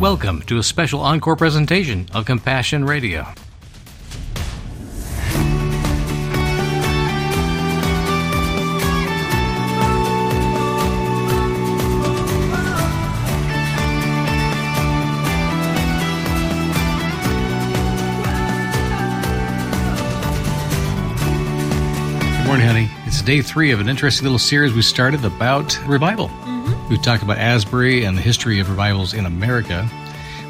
Welcome to a special encore presentation of Compassion Radio. Good morning, honey. It's day three of an interesting little series we started about revival. We've talked about Asbury and the history of revivals in America.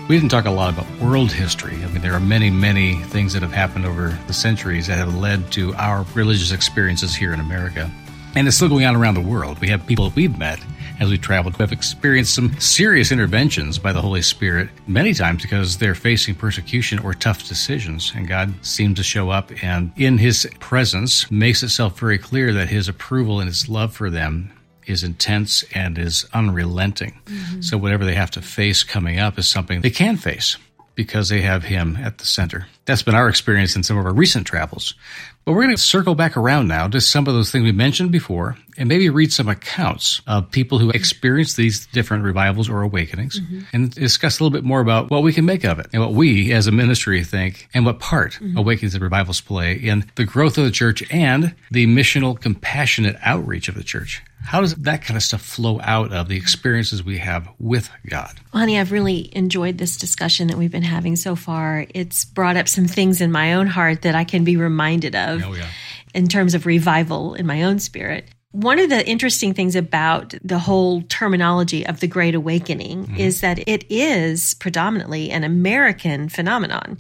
We didn't talk a lot about world history. I mean, there are many, many things that have happened over the centuries that have led to our religious experiences here in America. And it's still going on around the world. We have people that we've met as we traveled who have experienced some serious interventions by the Holy Spirit, many times because they're facing persecution or tough decisions. And God seems to show up and in His presence makes itself very clear that His approval and His love for them is intense and is unrelenting. Mm-hmm. So whatever they have to face coming up is something they can face because they have him at the center. That's been our experience in some of our recent travels. But we're going to circle back around now to some of those things we mentioned before and maybe read some accounts of people who experienced these different revivals or awakenings mm-hmm. and discuss a little bit more about what we can make of it and what we as a ministry think and what part mm-hmm. awakenings and revivals play in the growth of the church and the missional compassionate outreach of the church. How does that kind of stuff flow out of the experiences we have with God? Honey, I've really enjoyed this discussion that we've been having so far. It's brought up some things in my own heart that I can be reminded of Oh, yeah. in terms of revival in my own spirit. One of the interesting things about the whole terminology of the Great Awakening mm-hmm. is that it is predominantly an American phenomenon.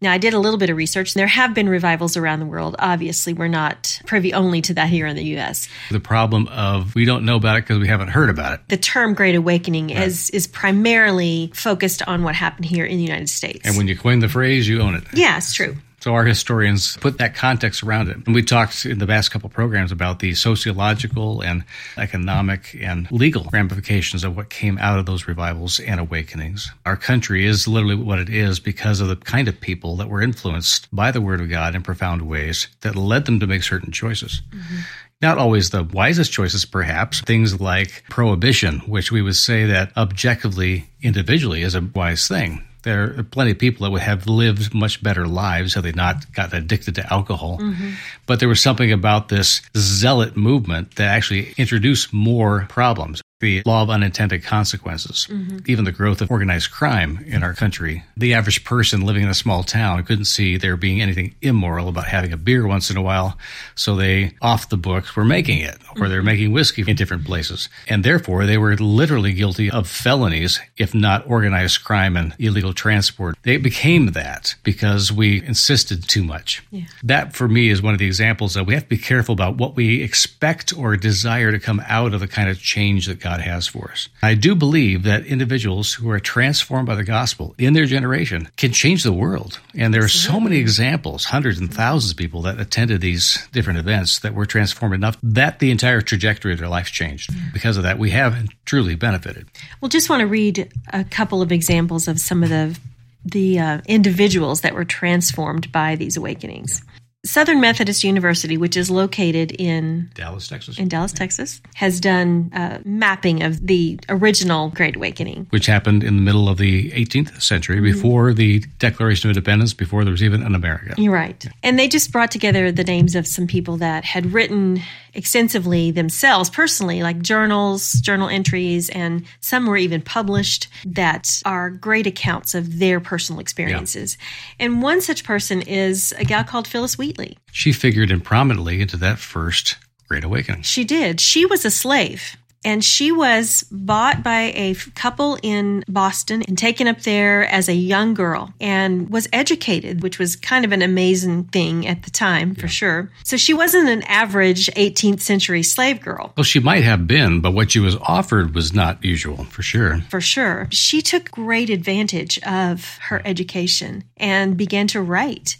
Now, I did a little bit of research, and there have been revivals around the world. Obviously, we're not privy only to that here in the U.S. The problem of we don't know about it because we haven't heard about it. The term Great Awakening is is primarily focused on what happened here in the United States. And when you coin the phrase, you own it. yeah, it's true. So our historians put that context around it. And we talked in the past couple programs about the sociological and economic and legal ramifications of what came out of those revivals and awakenings. Our country is literally what it is because of the kind of people that were influenced by the Word of God in profound ways that led them to make certain choices. Mm-hmm. Not always the wisest choices, perhaps. Things like prohibition, which we would say that objectively, individually, is a wise thing. There are plenty of people that would have lived much better lives had they not gotten addicted to alcohol. Mm-hmm. But there was something about this zealot movement that actually introduced more problems. The law of unintended consequences, mm-hmm. even the growth of organized crime in our country. The average person living in a small town couldn't see there being anything immoral about having a beer once in a while, so they, off the books, were making it, or they're mm-hmm. making whiskey in different places. And therefore, they were literally guilty of felonies, if not organized crime and illegal transport. They became that because we insisted too much. That, for me, is one of the examples that we have to be careful about what we expect or desire to come out of the kind of change that God has for us. I do believe that individuals who are transformed by the gospel in their generation can change the world. And there are so many examples, hundreds and thousands of people that attended these different events that were transformed enough that the entire trajectory of their life changed. Because of that, we have truly benefited. Well, just want to read a couple of examples of some of the the uh, individuals that were transformed by these awakenings. Southern Methodist University, which is located in Dallas, Texas. in Dallas, Texas, has done uh, mapping of the original Great Awakening. which happened in the middle of the 18th century, before the Declaration of Independence, before there was even an America. You're right. And they just brought together the names of some people that had written extensively themselves personally, like journals, journal entries, and some were even published that are great accounts of their personal experiences. And one such person is a gal called Phillis Wheatley. She figured in prominently into that first Great Awakening. She did. She was a slave. And she was bought by a couple in Boston and taken up there as a young girl and was educated, which was kind of an amazing thing at the time, for sure. So she wasn't an average 18th century slave girl. Well, she might have been, but what she was offered was not usual, for sure. For sure. She took great advantage of her education and began to write.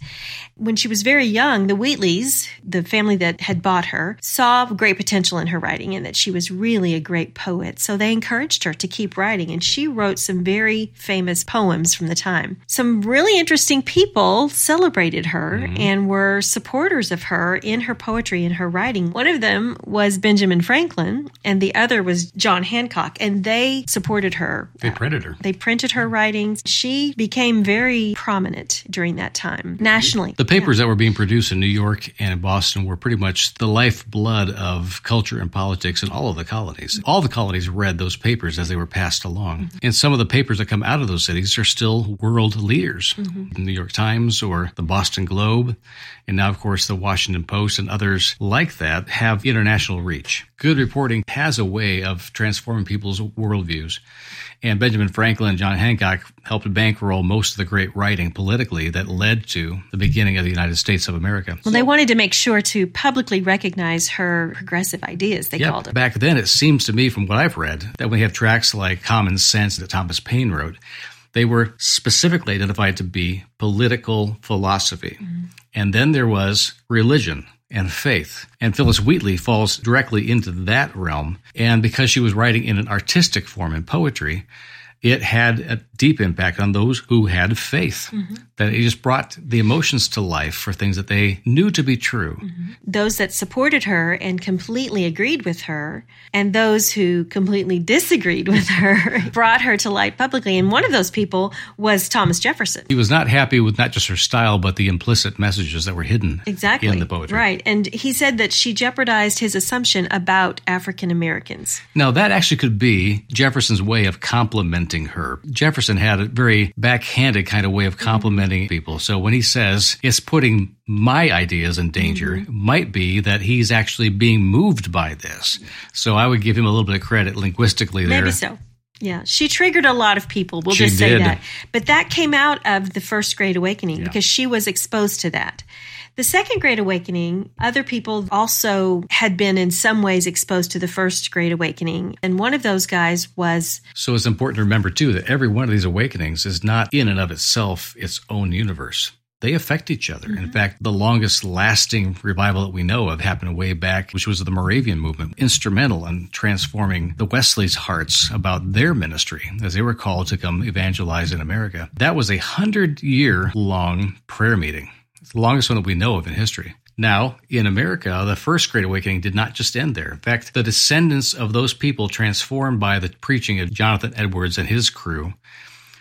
When she was very young, the Wheatleys, the family that had bought her, saw great potential in her writing and that she was really a great poet. So they encouraged her to keep writing, and she wrote some very famous poems from the time. Some really interesting people celebrated her mm-hmm. and were supporters of her in her poetry and her writing. One of them was Benjamin Franklin, and the other was John Hancock, and they supported her. They printed her. They printed her writings. She became very prominent during that time nationally. The papers yeah. that were being produced in New York and Boston were pretty much the lifeblood of culture and politics in all of the colonies. All the colonies read those papers as they were passed along. Mm-hmm. And some of the papers that come out of those cities are still world leaders. Mm-hmm. The New York Times or the Boston Globe, and now, of course, the Washington Post and others like that have international reach. Good reporting has a way of transforming people's worldviews. And Benjamin Franklin and John Hancock helped bankroll most of the great writing politically that led to the beginning of the United States of America. Well, they wanted to make sure to publicly recognize her progressive ideas, they called it. Back then, it seems to me, from what I've read, that we have tracts like Common Sense that Thomas Paine wrote, they were specifically identified to be political philosophy. Mm-hmm. And then there was religion and faith. And Phillis Wheatley falls directly into that realm. And because she was writing in an artistic form in poetry, it had a deep impact on those who had faith. Mm-hmm. That it just brought the emotions to life for things that they knew to be true. Mm-hmm. Those that supported her and completely agreed with her, and those who completely disagreed with her, brought her to light publicly. And one of those people was Thomas Jefferson. He was not happy with not just her style, but the implicit messages that were hidden exactly. in the poetry. Right. And he said that she jeopardized his assumption about African Americans. Now, that actually could be Jefferson's way of complimenting her. Jefferson had a very backhanded kind of way of complimenting mm-hmm. people. So when he says it's putting my ideas in danger, mm-hmm. might be that he's actually being moved by this. So I would give him a little bit of credit linguistically there. Maybe so. Yeah, she triggered a lot of people. We'll she just say did. that. But that came out of the first Great Awakening yeah. because she was exposed to that. The Second Great Awakening, other people also had been in some ways exposed to the First Great Awakening. And one of those guys was. So it's important to remember, too, that every one of these awakenings is not in and of itself its own universe they affect each other. Mm-hmm. In fact, the longest lasting revival that we know of happened way back, which was the Moravian movement, instrumental in transforming the Wesleys' hearts about their ministry as they were called to come evangelize in America. That was a hundred year long prayer meeting. It's the longest one that we know of in history. Now, in America, the First Great Awakening did not just end there. In fact, the descendants of those people transformed by the preaching of Jonathan Edwards and his crew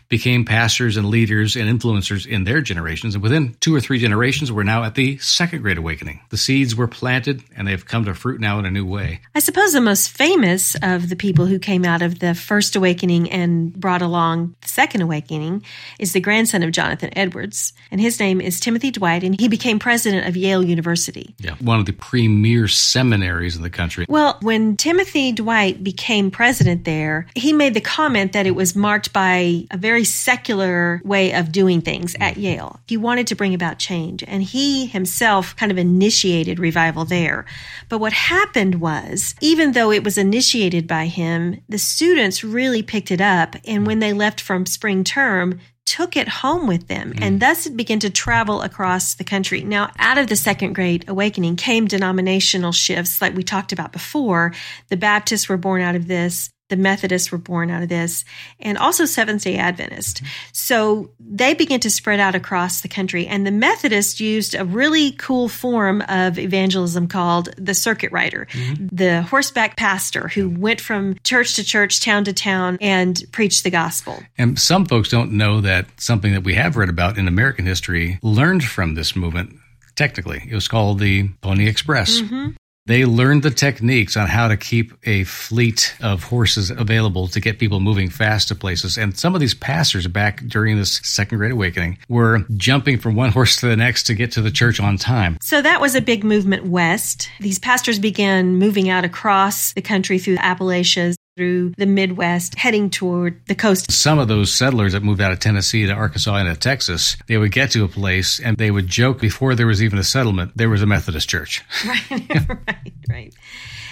became pastors and leaders and influencers in their generations. And within two or three generations, we're now at the Second Great Awakening. The seeds were planted and they've come to fruit now in a new way. I suppose the most famous of the people who came out of the First Awakening and brought along the Second Awakening is the grandson of Jonathan Edwards. And his name is Timothy Dwight, and he became president of Yale University. Yeah, one of the premier seminaries in the country. Well, when Timothy Dwight became president there, he made the comment that it was marked by a very very secular way of doing things at Yale. He wanted to bring about change, and he himself kind of initiated revival there. But what happened was, even though it was initiated by him, the students really picked it up, and when they left from spring term, took it home with them mm. and thus it began to travel across the country. Now, out of the Second Great Awakening came denominational shifts like we talked about before. The Baptists were born out of this. The Methodists were born out of this, and also Seventh day Adventist. So they began to spread out across the country. And the Methodists used a really cool form of evangelism called the circuit rider, mm-hmm. the horseback pastor who went from church to church, town to town, and preached the gospel. And some folks don't know that something that we have read about in American history learned from this movement technically. It was called the Pony Express. Mm-hmm. They learned the techniques on how to keep a fleet of horses available to get people moving fast to places. And some of these pastors back during this Second Great Awakening were jumping from one horse to the next to get to the church on time. So that was a big movement west. These pastors began moving out across the country through the Appalachians through the Midwest, heading toward the coast. Some of those settlers that moved out of Tennessee to Arkansas and to Texas, they would get to a place and they would joke before there was even a settlement, there was a Methodist church. Right, right, right.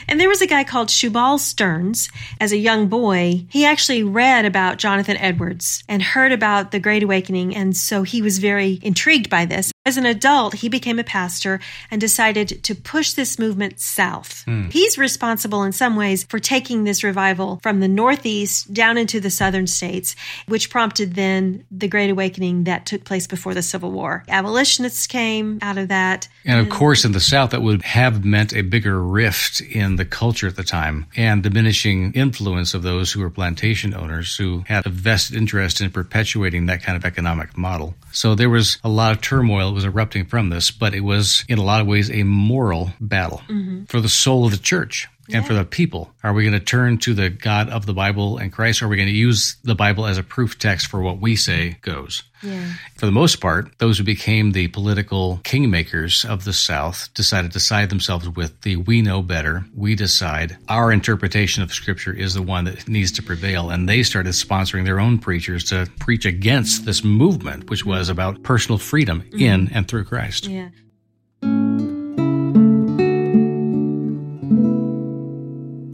And there was a guy called Shubal Stearns. As a young boy, he actually read about Jonathan Edwards and heard about the Great Awakening. And so he was very intrigued by this. As an adult, he became a pastor and decided to push this movement south. Hmm. He's responsible in some ways for taking this revival from the Northeast down into the southern states, which prompted then the Great Awakening that took place before the Civil War. Abolitionists came out of that. And of course, in the South, that would have meant a bigger rift in the culture at the time and diminishing influence of those who were plantation owners who had a vested interest in perpetuating that kind of economic model. So there was a lot of turmoil that was erupting from this, but it was in a lot of ways a moral battle mm-hmm. for the soul of the church and for the people. Are we going to turn to the God of the Bible and Christ? Or are we going to use the Bible as a proof text for what we say goes? Yeah. For the most part, those who became the political kingmakers of the South decided to side themselves with the we know better, we decide, our interpretation of Scripture is the one that needs to prevail. And they started sponsoring their own preachers to preach against this movement, which was about personal freedom in mm-hmm. and through Christ. Yeah.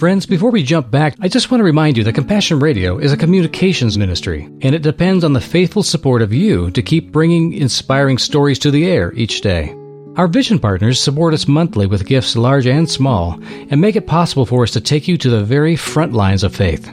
Friends, before we jump back, I just want to remind you that Compassion Radio is a communications ministry, and it depends on the faithful support of you to keep bringing inspiring stories to the air each day. Our vision partners support us monthly with gifts large and small, and make it possible for us to take you to the very front lines of faith.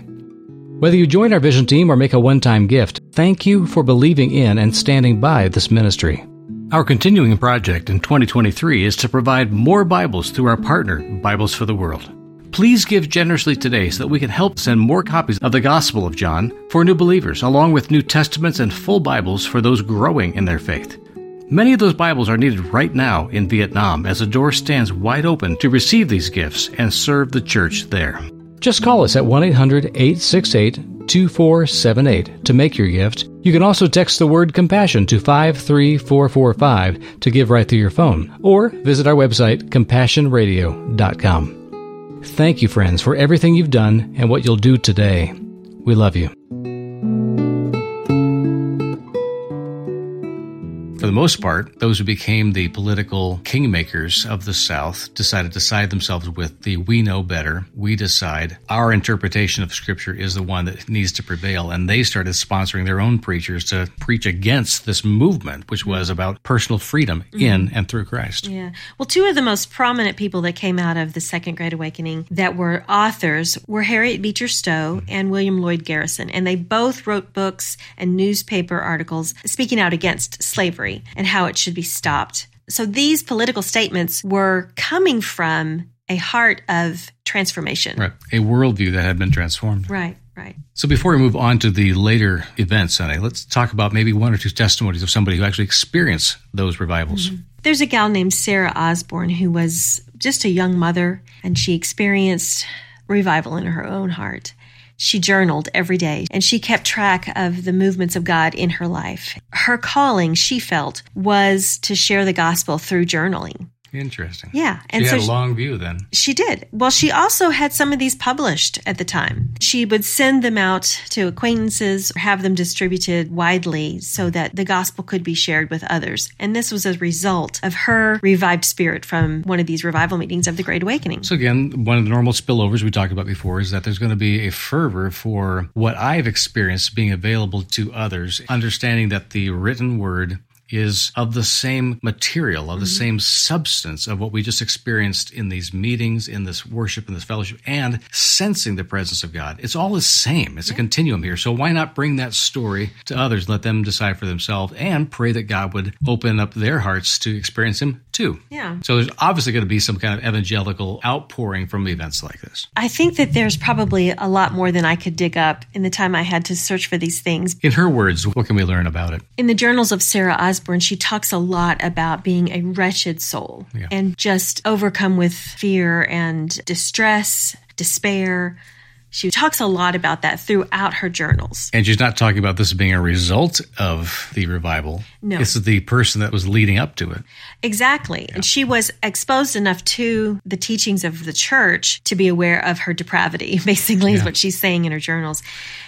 Whether you join our vision team or make a one time gift, thank you for believing in and standing by this ministry. Our continuing project in 2023 is to provide more Bibles through our partner, Bibles for the World. Please give generously today so that we can help send more copies of the Gospel of John for new believers, along with New Testaments and full Bibles for those growing in their faith. Many of those Bibles are needed right now in Vietnam as the door stands wide open to receive these gifts and serve the church there. Just call us at 1 800 868 2478 to make your gift. You can also text the word compassion to 53445 to give right through your phone, or visit our website, compassionradio.com. Thank you, friends, for everything you've done and what you'll do today. We love you. For the most part, those who became the political kingmakers of the South decided to side themselves with the we know better, we decide, our interpretation of Scripture is the one that needs to prevail. And they started sponsoring their own preachers to preach against this movement, which was about personal freedom mm-hmm. in and through Christ. Yeah. Well, two of the most prominent people that came out of the Second Great Awakening that were authors were Harriet Beecher Stowe mm-hmm. and William Lloyd Garrison. And they both wrote books and newspaper articles speaking out against slavery and how it should be stopped. So these political statements were coming from a heart of transformation. Right. A worldview that had been transformed. Right, right. So before we move on to the later events, Sandi, let's talk about maybe one or two testimonies of somebody who actually experienced those revivals. Mm-hmm. There's a gal named Sarah Osborne who was just a young mother and she experienced revival in her own heart. She journaled every day and she kept track of the movements of God in her life. Her calling, she felt, was to share the gospel through journaling. Interesting. Yeah. And she had she- a long view then. she did. Well, she also had some of these published at the time. She would send them out to acquaintances, or have them distributed widely so that the gospel could be shared with others. And this was a result of her revived spirit from one of these revival meetings of the Great Awakening. So again, one of the normal spillovers we talked about before is that there's going to be a fervor for what I've experienced being available to others, understanding that the written word is of the same material, of the mm-hmm. same substance of what we just experienced in these meetings, in this worship, in this fellowship, and sensing the presence of God. It's all the same. It's a continuum here. So why not bring that story to others, let them decide for themselves, and pray that God would open up their hearts to experience Him too. Yeah. So there's obviously going to be some kind of evangelical outpouring from events like this. I think that there's probably a lot more than I could dig up in the time I had to search for these things. In her words, what can we learn about it? In the journals of Sarah Osborne, she talks a lot about being a wretched soul Yeah. and just overcome with fear and distress, despair. She talks a lot about that throughout her journals. And she's not talking about this being a result of the revival. No. It's the person that was leading up to it. Exactly. And she was exposed enough to the teachings of the church to be aware of her depravity, basically, is what she's saying in her journals.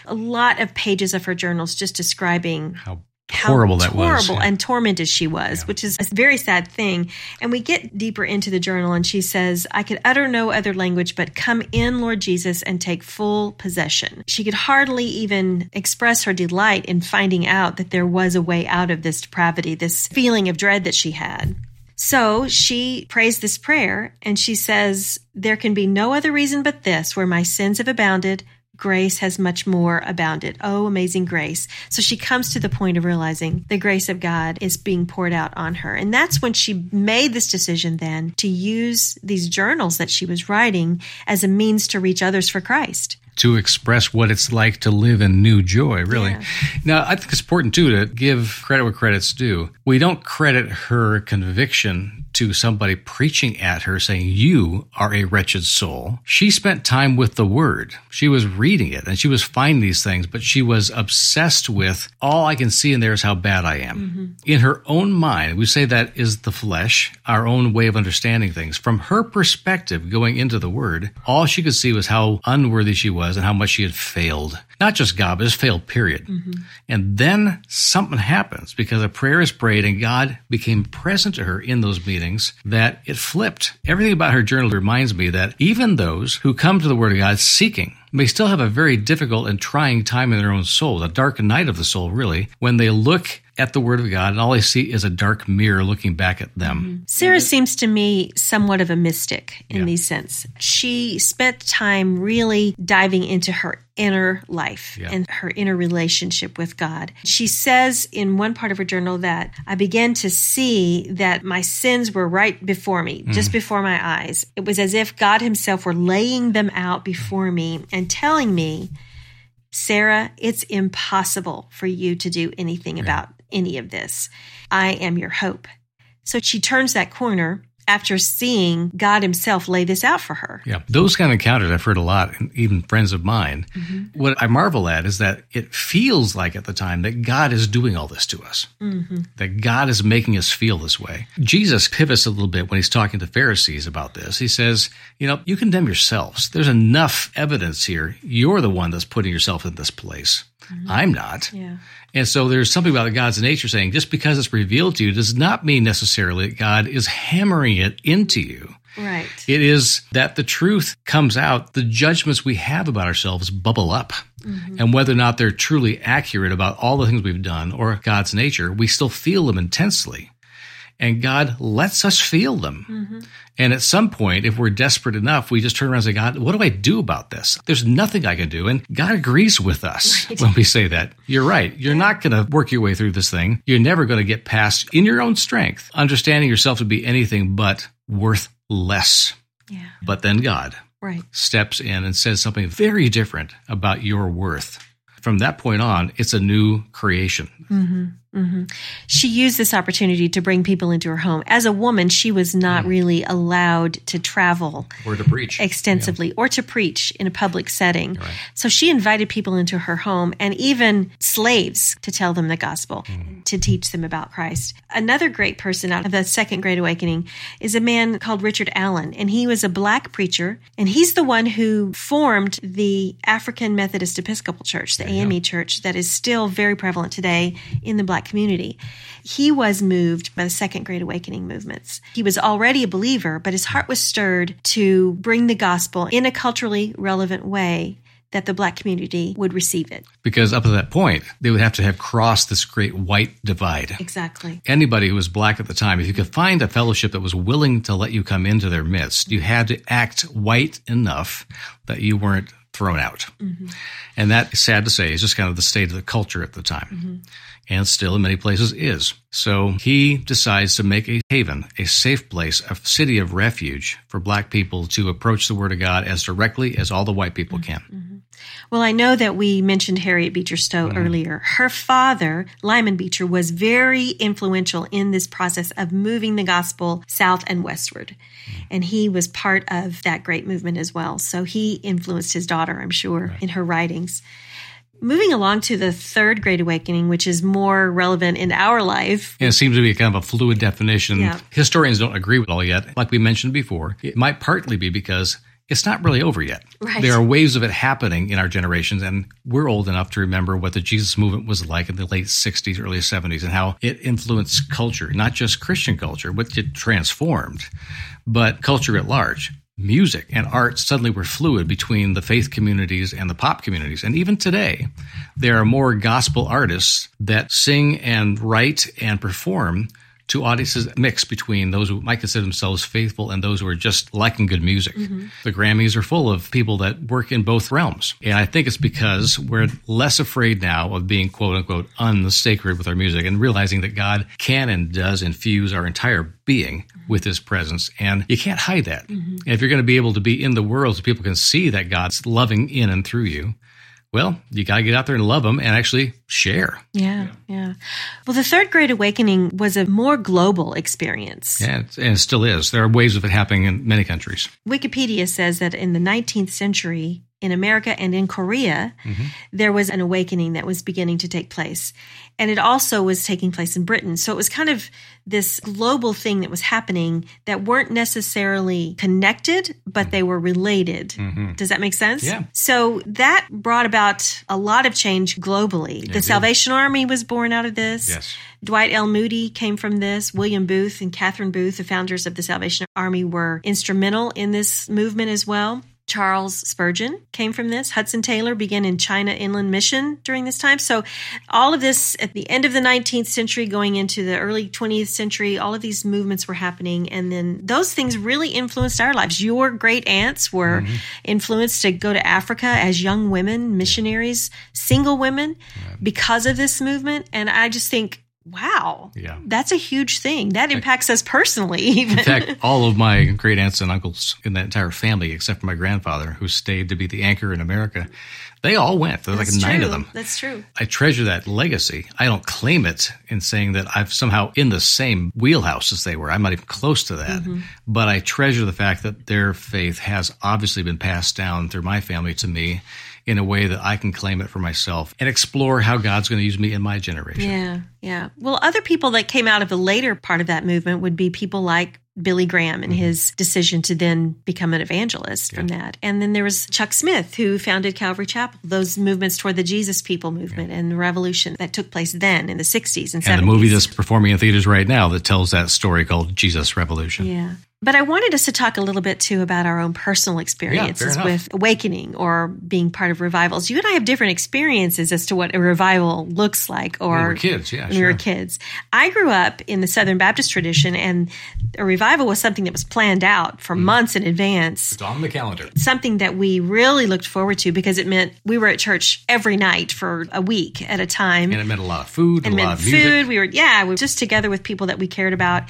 A lot of pages of her journals just describing How how horrible that was. horrible and tormented she was, which is a very sad thing. And we get deeper into the journal, and she says, I could utter no other language but come in, Lord Jesus, and take full possession. She could hardly even express her delight in finding out that there was a way out of this depravity, this feeling of dread that she had. So she prays this prayer and she says, There can be no other reason but this, where my sins have abounded, grace has much more abounded. Oh, amazing grace. So she comes to the point of realizing the grace of God is being poured out on her. And that's when she made this decision then to use these journals that she was writing as a means to reach others for Christ. to express what it's like to live in new joy, really. Yeah. Now, I think it's important too to give credit where credit's due. We don't credit her conviction to somebody preaching at her saying, You are a wretched soul. She spent time with the word. She was reading it and she was finding these things, but she was obsessed with all I can see in there is how bad I am. Mm-hmm. In her own mind, we say that is the flesh, our own way of understanding things. From her perspective, going into the word, all she could see was how unworthy she was and how much she had failed. Not just God, but just failed, period. Mm-hmm. And then something happens because a prayer is prayed and God became present to her in those meetings that it flipped. Everything about her journal reminds me that even those who come to the Word of God seeking may still have a very difficult and trying time in their own soul, a dark night of the soul, really, when they look at the Word of God and all they see is a dark mirror looking back at them. Mm-hmm. Sarah mm-hmm. seems to me somewhat of a mystic in Yeah. these sense. She spent time really diving into her inner life Yeah. and her inner relationship with God. She says in one part of her journal that I began to see that my sins were right before me, just mm-hmm. before my eyes. It was as if God himself were laying them out before me and telling me Sarah, it's impossible for you to do anything about any of this. I am your hope. So she turns that corner after seeing God Himself lay this out for her. Yeah, those kind of encounters I've heard a lot, and even friends of mine. Mm-hmm. What I marvel at is that it feels like at the time that God is doing all this to us, mm-hmm. that God is making us feel this way. Jesus pivots a little bit when he's talking to Pharisees about this. He says, You know, you condemn yourselves. There's enough evidence here. You're the one that's putting yourself in this place. Mm-hmm. I'm not. Yeah. And so there's something about God's nature saying just because it's revealed to you does not mean necessarily that God is hammering it into you. Right. It is that the truth comes out, the judgments we have about ourselves bubble up. Mm-hmm. And whether or not they're truly accurate about all the things we've done or God's nature, we still feel them intensely. And God lets us feel them. Mm-hmm. And at some point, if we're desperate enough, we just turn around and say, God, what do I do about this? There's nothing I can do. And God agrees with us when we say that. You're right. You're not going to work your way through this thing. You're never going to get past, in your own strength, understanding yourself to be anything but worth less. Yeah. But then God Right. steps in and says something very different about your worth. From that point on, it's a new creation. Mm-hmm. Mm-hmm. She used this opportunity to bring people into her home. As a woman, she was not mm. really allowed to travel Or to preach. extensively or to preach in a public setting. So she invited people into her home and even slaves to tell them the gospel, mm. to teach them about Christ. Another great person out of the Second Great Awakening is a man called Richard Allen, and he was a black preacher, and he's the one who formed the African Methodist Episcopal Church, the AME church, that is still very prevalent today in the black community. He was moved by the Second Great Awakening movements. He was already a believer, but his heart was stirred to bring the gospel in a culturally relevant way that the black community would receive it. Because up to that point, they would have to have crossed this great white divide. Exactly. Anybody who was black at the time, if you could find a fellowship that was willing to let you come into their midst, you had to act white enough that you weren't thrown out. Mm-hmm. And that, sad to say, is just kind of the state of the culture at the time. Mm-hmm. And still in many places is. So he decides to make a haven, a safe place, a city of refuge for black people to approach the word of God as directly as all the white people can. Mm-hmm. Mm-hmm. Well, I know that we mentioned Harriet Beecher Stowe mm-hmm. earlier. Her father, Lyman Beecher, was very influential in this process of moving the gospel south and westward. And he was part of that great movement as well. So he influenced his daughter, I'm sure, in her writings. Moving along to the third great awakening, which is more relevant in our life. And it seems to be kind of a fluid definition. Yeah. Historians don't agree with all yet. Like we mentioned before, it might partly be because it's not really over yet. Right. There are waves of it happening in our generations, and we're old enough to remember what the Jesus movement was like in the late 60s, early 70s, and how it influenced culture, not just Christian culture, which it transformed, but culture at large music and art suddenly were fluid between the faith communities and the pop communities. And even today, there are more gospel artists that sing and write and perform to audiences mixed between those who might consider themselves faithful and those who are just liking good music. Mm-hmm. The Grammys are full of people that work in both realms. And I think it's because we're less afraid now of being quote unquote unsacred with our music and realizing that God can and does infuse our entire being with his presence. And you can't hide that. Mm-hmm. If you're going to be able to be in the world so people can see that God's loving in and through you, well, you got to get out there and love them and actually share. Yeah, yeah. Well, the Third Great Awakening was a more global experience. Yeah, and it still is. There are waves of it happening in many countries. Wikipedia says that in the 19th century, in America and in Korea, mm-hmm. there was an awakening that was beginning to take place. And it also was taking place in Britain. So it was kind of this global thing that was happening that weren't necessarily connected, but they were related. Mm-hmm. Does that make sense? Yeah. So that brought about a lot of change globally. the Salvation Army was born out of this. Yes. Dwight L. Moody came from this. William Booth and Catherine Booth, the founders of the Salvation Army, were instrumental in this movement as well. Charles Spurgeon came from this. Hudson Taylor began in China Inland Mission during this time. So, all of this at the end of the 19th century, going into the early 20th century, all of these movements were happening. And then those things really influenced our lives. Your great aunts were mm-hmm. influenced to go to Africa as young women, missionaries, single women, right. because of this movement. And I just think Wow. Yeah. That's a huge thing. That impacts us personally, even. In fact, all of my great aunts and uncles in that entire family, except for my grandfather, who stayed to be the anchor in America, they all went. There's like nine true. of them. That's true. I treasure that legacy. I don't claim it in saying that I've somehow in the same wheelhouse as they were. I'm not even close to that. Mm-hmm. But I treasure the fact that their faith has obviously been passed down through my family to me in a way that I can claim it for myself and explore how God's going to use me in my generation. Yeah, yeah. Well, other people that came out of the later part of that movement would be people like Billy Graham and mm-hmm. his decision to then become an evangelist yeah. from that. And then there was Chuck Smith, who founded Calvary Chapel, those movements toward the Jesus People movement yeah. and the revolution that took place then in the 60s and 70s. And the movie that's performing in theaters right now that tells that story called Jesus Revolution. Yeah. But I wanted us to talk a little bit too about our own personal experiences yeah, with awakening or being part of revivals. You and I have different experiences as to what a revival looks like or we were kids, yeah. When sure. we were kids. I grew up in the Southern Baptist tradition and a revival was something that was planned out for mm. months in advance. It's on the calendar. Something that we really looked forward to because it meant we were at church every night for a week at a time. And it meant a lot of food, and a lot of music. food. We were yeah, we were just together with people that we cared about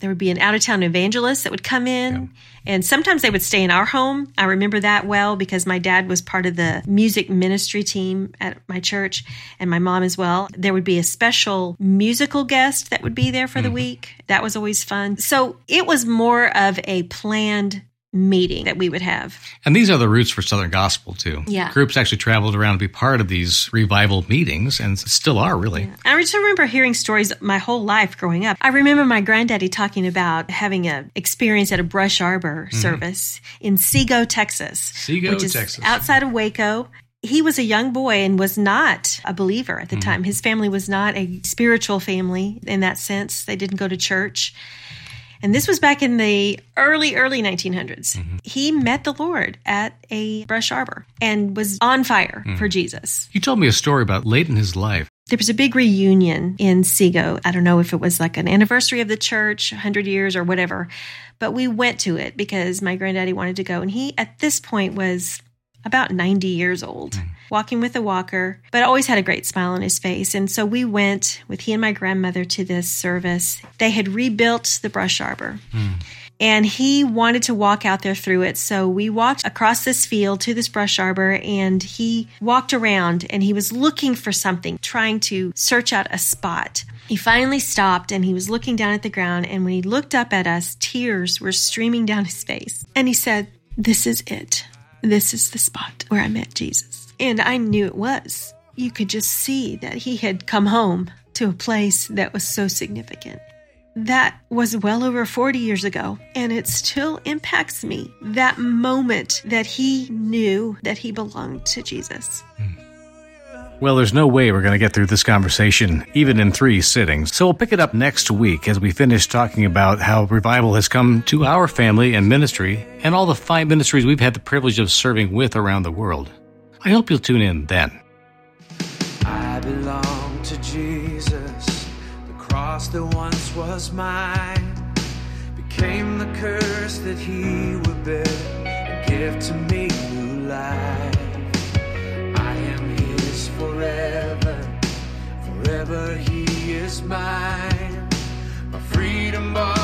there would be an out of town evangelist that would come in. Yeah. and sometimes they would stay in our home. I remember that well because my dad was part of the music ministry team at my church and my mom as well. There would be a special musical guest that would be there for mm-hmm. the week. That was always fun. So it was more of a planned meeting that we would have. And these are the roots for Southern Gospel too. Yeah. Groups actually traveled around to be part of these revival meetings and still are really. Yeah. I just remember hearing stories my whole life growing up. I remember my granddaddy talking about having an experience at a brush arbor mm-hmm. service in Sego, Texas. Sego, which is Texas. Outside of Waco he was a young boy and was not a believer at the mm-hmm. time. His family was not a spiritual family in that sense. They didn't go to church. And this was back in the early, early 1900s. Mm-hmm. He met the Lord at a brush arbor and was on fire mm-hmm. for Jesus. You told me a story about late in his life. There was a big reunion in Sego. I don't know if it was like an anniversary of the church, 100 years or whatever, but we went to it because my granddaddy wanted to go. And he, at this point, was about 90 years old, mm. Walking with a walker, but always had a great smile on his face. And so we went with he and my grandmother to this service. They had rebuilt the brush arbor. Mm. And he wanted to walk out there through it. So we walked across this field to this brush arbor and he walked around and he was looking for something, trying to search out a spot. He finally stopped and he was looking down at the ground. And when he looked up at us, tears were streaming down his face. And he said, This is it this is the spot where I met Jesus. And I knew it was. You could just see that he had come home to a place that was so significant. That was well over 40 years ago, and it still impacts me. That moment that he knew that he belonged to Jesus. Hmm. Well, there's no way we're going to get through this conversation, even in three sittings. So we'll pick it up next week as we finish talking about how revival has come to our family and ministry and all the five ministries we've had the privilege of serving with around the world. I hope you'll tune in then. I belong to Jesus. The cross that once was mine became the curse that he would bear and give to me new life. I am his forever, forever he is mine. My freedom bought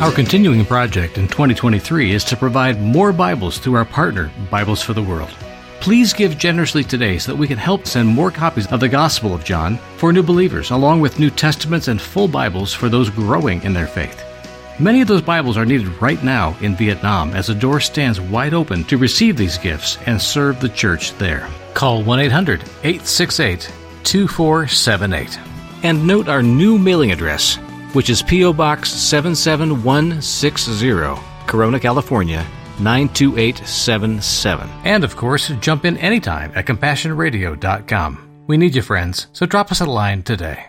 Our continuing project in 2023 is to provide more Bibles through our partner, Bibles for the World. Please give generously today so that we can help send more copies of the Gospel of John for new believers, along with New Testaments and full Bibles for those growing in their faith. Many of those Bibles are needed right now in Vietnam as the door stands wide open to receive these gifts and serve the church there. Call 1 800 868 2478. And note our new mailing address, which is P.O. Box 77160, Corona, California 92877. And of course, jump in anytime at CompassionRadio.com. We need you, friends, so drop us a line today.